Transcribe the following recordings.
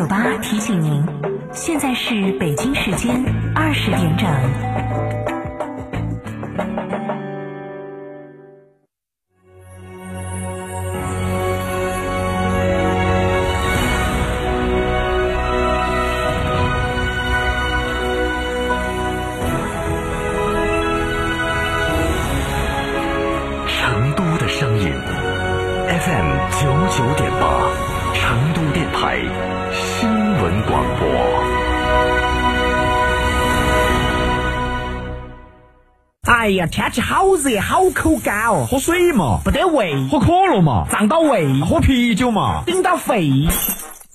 九八提醒您，现在是北京时间二十点整。成都的声音，FM 九九点八，台新闻广播。哎呀，天气好热，好口干哦，喝水嘛，不得胃，喝可乐嘛，胀到胃，喝啤酒嘛，顶到肺。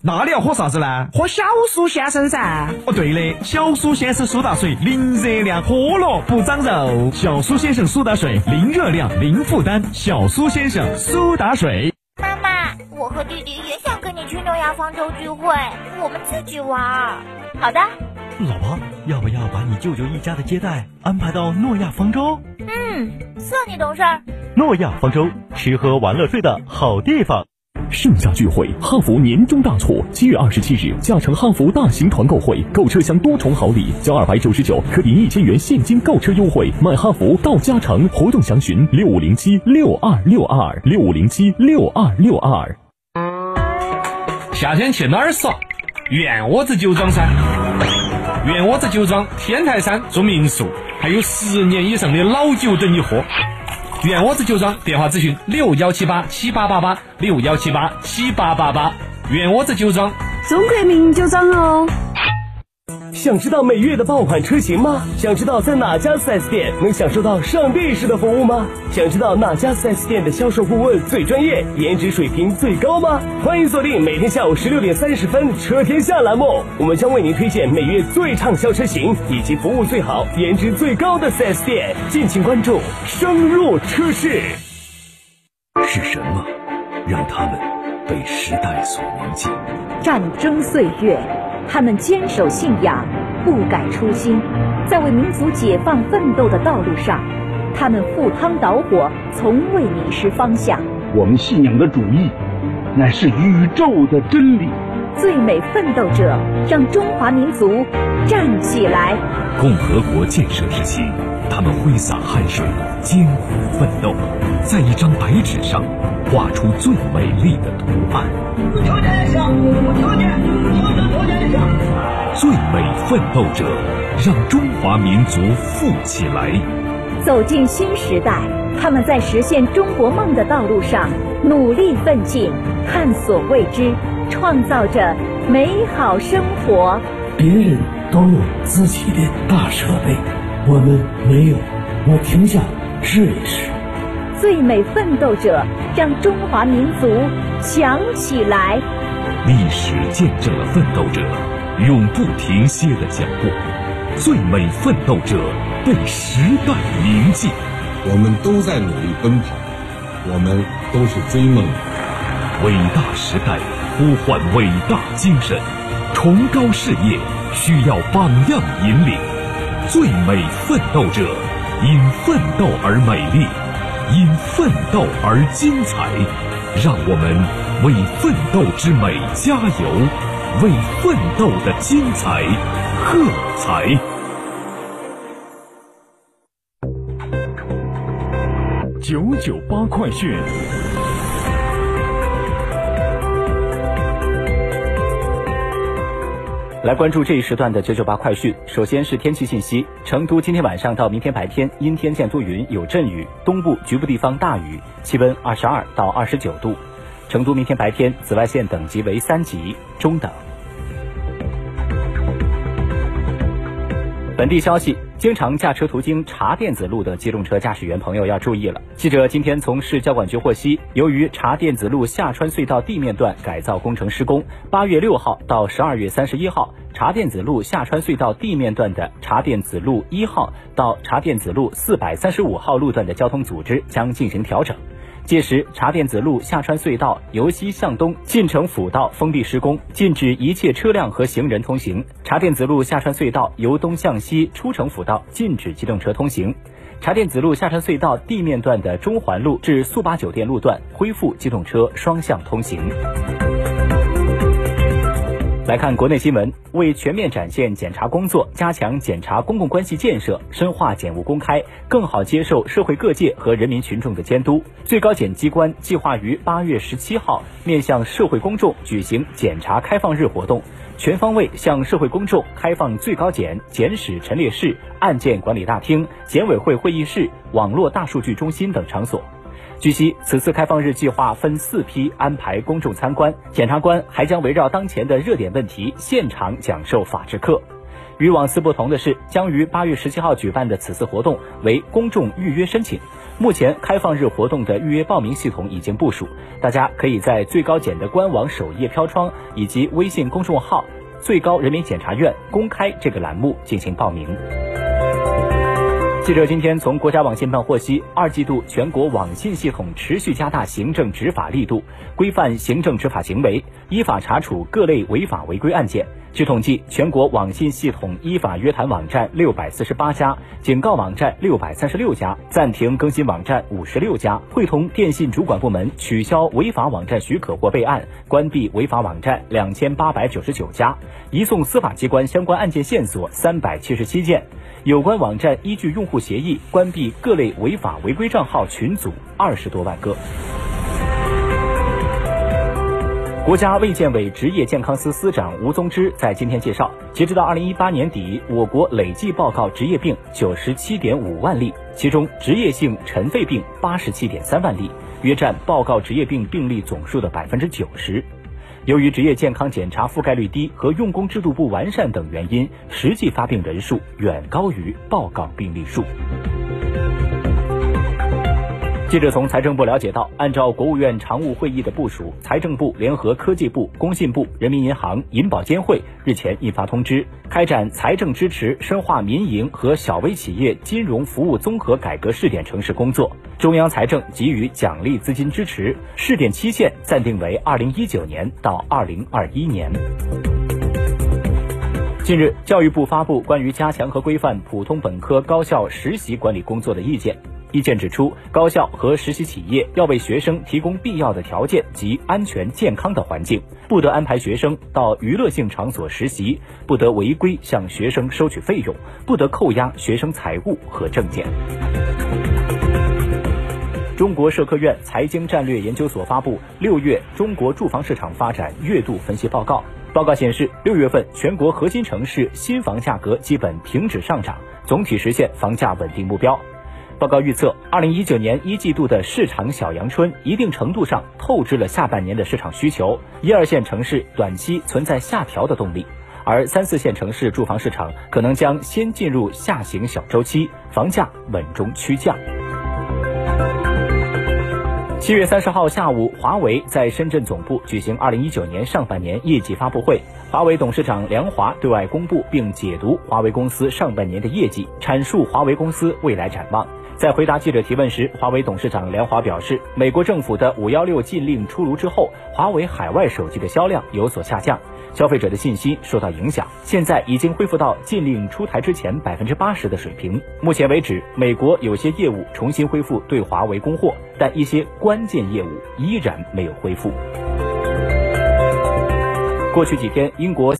那你要喝啥子呢？喝小苏先生噻。哦，对的，小苏先生苏打水，零热量，喝了不长肉。小苏先生苏打水，零热量，零负担。小苏先生苏打水。妈妈，我和弟弟也想跟你去诺亚方舟聚会，我们自己玩。好的。老婆，要不要把你舅舅一家的接待安排到诺亚方舟？嗯，算你懂事儿。诺亚方舟，吃喝玩乐睡的好地方。盛夏聚会，汉服年终大促，七月二十七日，嘉诚汉服大型团购会，购车享多重好礼，交二百九十九可抵一千元现金购车优惠，买汉服到嘉诚，活动详询六五零七六二六二六五零七六二六二。夏天去哪儿耍？圆窝子酒庄噻！圆窝子酒庄天台山住民宿，还有十年以上的老酒等你喝。圆窝子酒庄电话咨询六幺七八七八八八六幺七八七八八八。圆窝子酒庄，中国名酒庄哦。想知道每月的爆款车型吗？想知道在哪家 4S 店能享受到上帝式的服务吗？想知道哪家 4S 店的销售顾问最专业，颜值水平最高吗？欢迎锁定每天下午十六点三十分《车天下》栏目，我们将为您推荐每月最畅销车型以及服务最好、颜值最高的 4S 店，敬请关注。深入车市，是什么让他们被时代所铭记？战争岁月。他们坚守信仰，不改初心，在为民族解放奋斗的道路上，他们赴汤蹈火，从未迷失方向。我们信仰的主义，乃是宇宙的真理。最美奋斗者，让中华民族站起来。共和国建设时期，他们挥洒汗水，艰苦奋斗，在一张白纸上画出最美丽的图案。最美奋斗者，让中华民族富起来。走进新时代，他们在实现中国梦的道路上努力奋进，探索未知，创造着美好生活。别人都有自己的大设备，我们没有。我挺想试一试。最美奋斗者，让中华民族强起来。历史见证了奋斗者永不停歇的脚步，最美奋斗者被时代铭记。我们都在努力奔跑，我们都是追梦的。伟大时代呼唤伟大精神，崇高事业需要榜样引领。最美奋斗者因奋斗而美丽，因奋斗而精彩。让我们为奋斗之美加油，为奋斗的精彩喝彩。九九八快讯。来关注这一时段的九九八快讯。首先是天气信息：成都今天晚上到明天白天阴天见多云，有阵雨，东部局部地方大雨，气温二十二到二十九度。成都明天白天紫外线等级为三级，中等。本地消息：经常驾车途经茶店子路的机动车驾驶员朋友要注意了。记者今天从市交管局获悉，由于茶店子路下穿隧道地面段改造工程施工，八月六号到十二月三十一号，茶店子路下穿隧道地面段的茶店子路一号到茶店子路四百三十五号路段的交通组织将进行调整。届时，茶店子路下穿隧道由西向东进城辅道封闭施工，禁止一切车辆和行人通行；茶店子路下穿隧道由东向西出城辅道，禁止机动车通行。茶店子路下穿隧道地面段的中环路至速八酒店路段恢复机动车双向通行。来看国内新闻，为全面展现检察工作，加强检察公共关系建设，深化检务公开，更好接受社会各界和人民群众的监督，最高检机关计划于八月十七号面向社会公众举行检察开放日活动，全方位向社会公众开放最高检检史陈列室、案件管理大厅、检委会会议室、网络大数据中心等场所。据悉，此次开放日计划分四批安排公众参观，检察官还将围绕当前的热点问题现场讲授法制课。与往次不同的是，将于八月十七号举办的此次活动为公众预约申请。目前开放日活动的预约报名系统已经部署，大家可以在最高检的官网首页飘窗以及微信公众号“最高人民检察院公开”这个栏目进行报名。记者今天从国家网信办获悉，二季度全国网信系统持续加大行政执法力度，规范行政执法行为，依法查处各类违法违规案件。据统计，全国网信系统依法约谈网站六百四十八家，警告网站六百三十六家，暂停更新网站五十六家，会同电信主管部门取消违法网站许可或备案，关闭违法网站两千八百九十九家，移送司法机关相关案件线索三百七十七件。有关网站依据用户协议关闭各类违法违规账号群组二十多万个。国家卫健委职业健康司司长吴宗芝在今天介绍，截止到二零一八年底，我国累计报告职业病九十七点五万例，其中职业性尘肺病八十七点三万例，约占报告职业病病例总数的百分之九十。由于职业健康检查覆盖率低和用工制度不完善等原因，实际发病人数远高于报告病例数。记者从财政部了解到，按照国务院常务会议的部署，财政部联合科技部、工信部、人民银行、银保监会日前印发通知，开展财政支持深化民营和小微企业金融服务综合改革试点城市工作。中央财政给予奖励资金支持，试点期限暂定为二零一九年到二零二一年。近日，教育部发布关于加强和规范普通本科高校实习管理工作的意见。意见指出，高校和实习企业要为学生提供必要的条件及安全健康的环境，不得安排学生到娱乐性场所实习，不得违规向学生收取费用，不得扣押学生财物和证件。中国社科院财经战略研究所发布六月中国住房市场发展月度分析报告。报告显示，六月份全国核心城市新房价格基本停止上涨，总体实现房价稳定目标。报告预测，二零一九年一季度的市场小阳春，一定程度上透支了下半年的市场需求。一二线城市短期存在下调的动力，而三四线城市住房市场可能将先进入下行小周期，房价稳中趋降。七月三十号下午，华为在深圳总部举行二零一九年上半年业绩发布会。华为董事长梁华对外公布并解读华为公司上半年的业绩，阐述华为公司未来展望。在回答记者提问时，华为董事长梁华表示，美国政府的五幺六禁令出炉之后，华为海外手机的销量有所下降，消费者的信心受到影响，现在已经恢复到禁令出台之前百分之八十的水平。目前为止，美国有些业务重新恢复对华为供货，但一些关键业务依然没有恢复。过去几天，英国。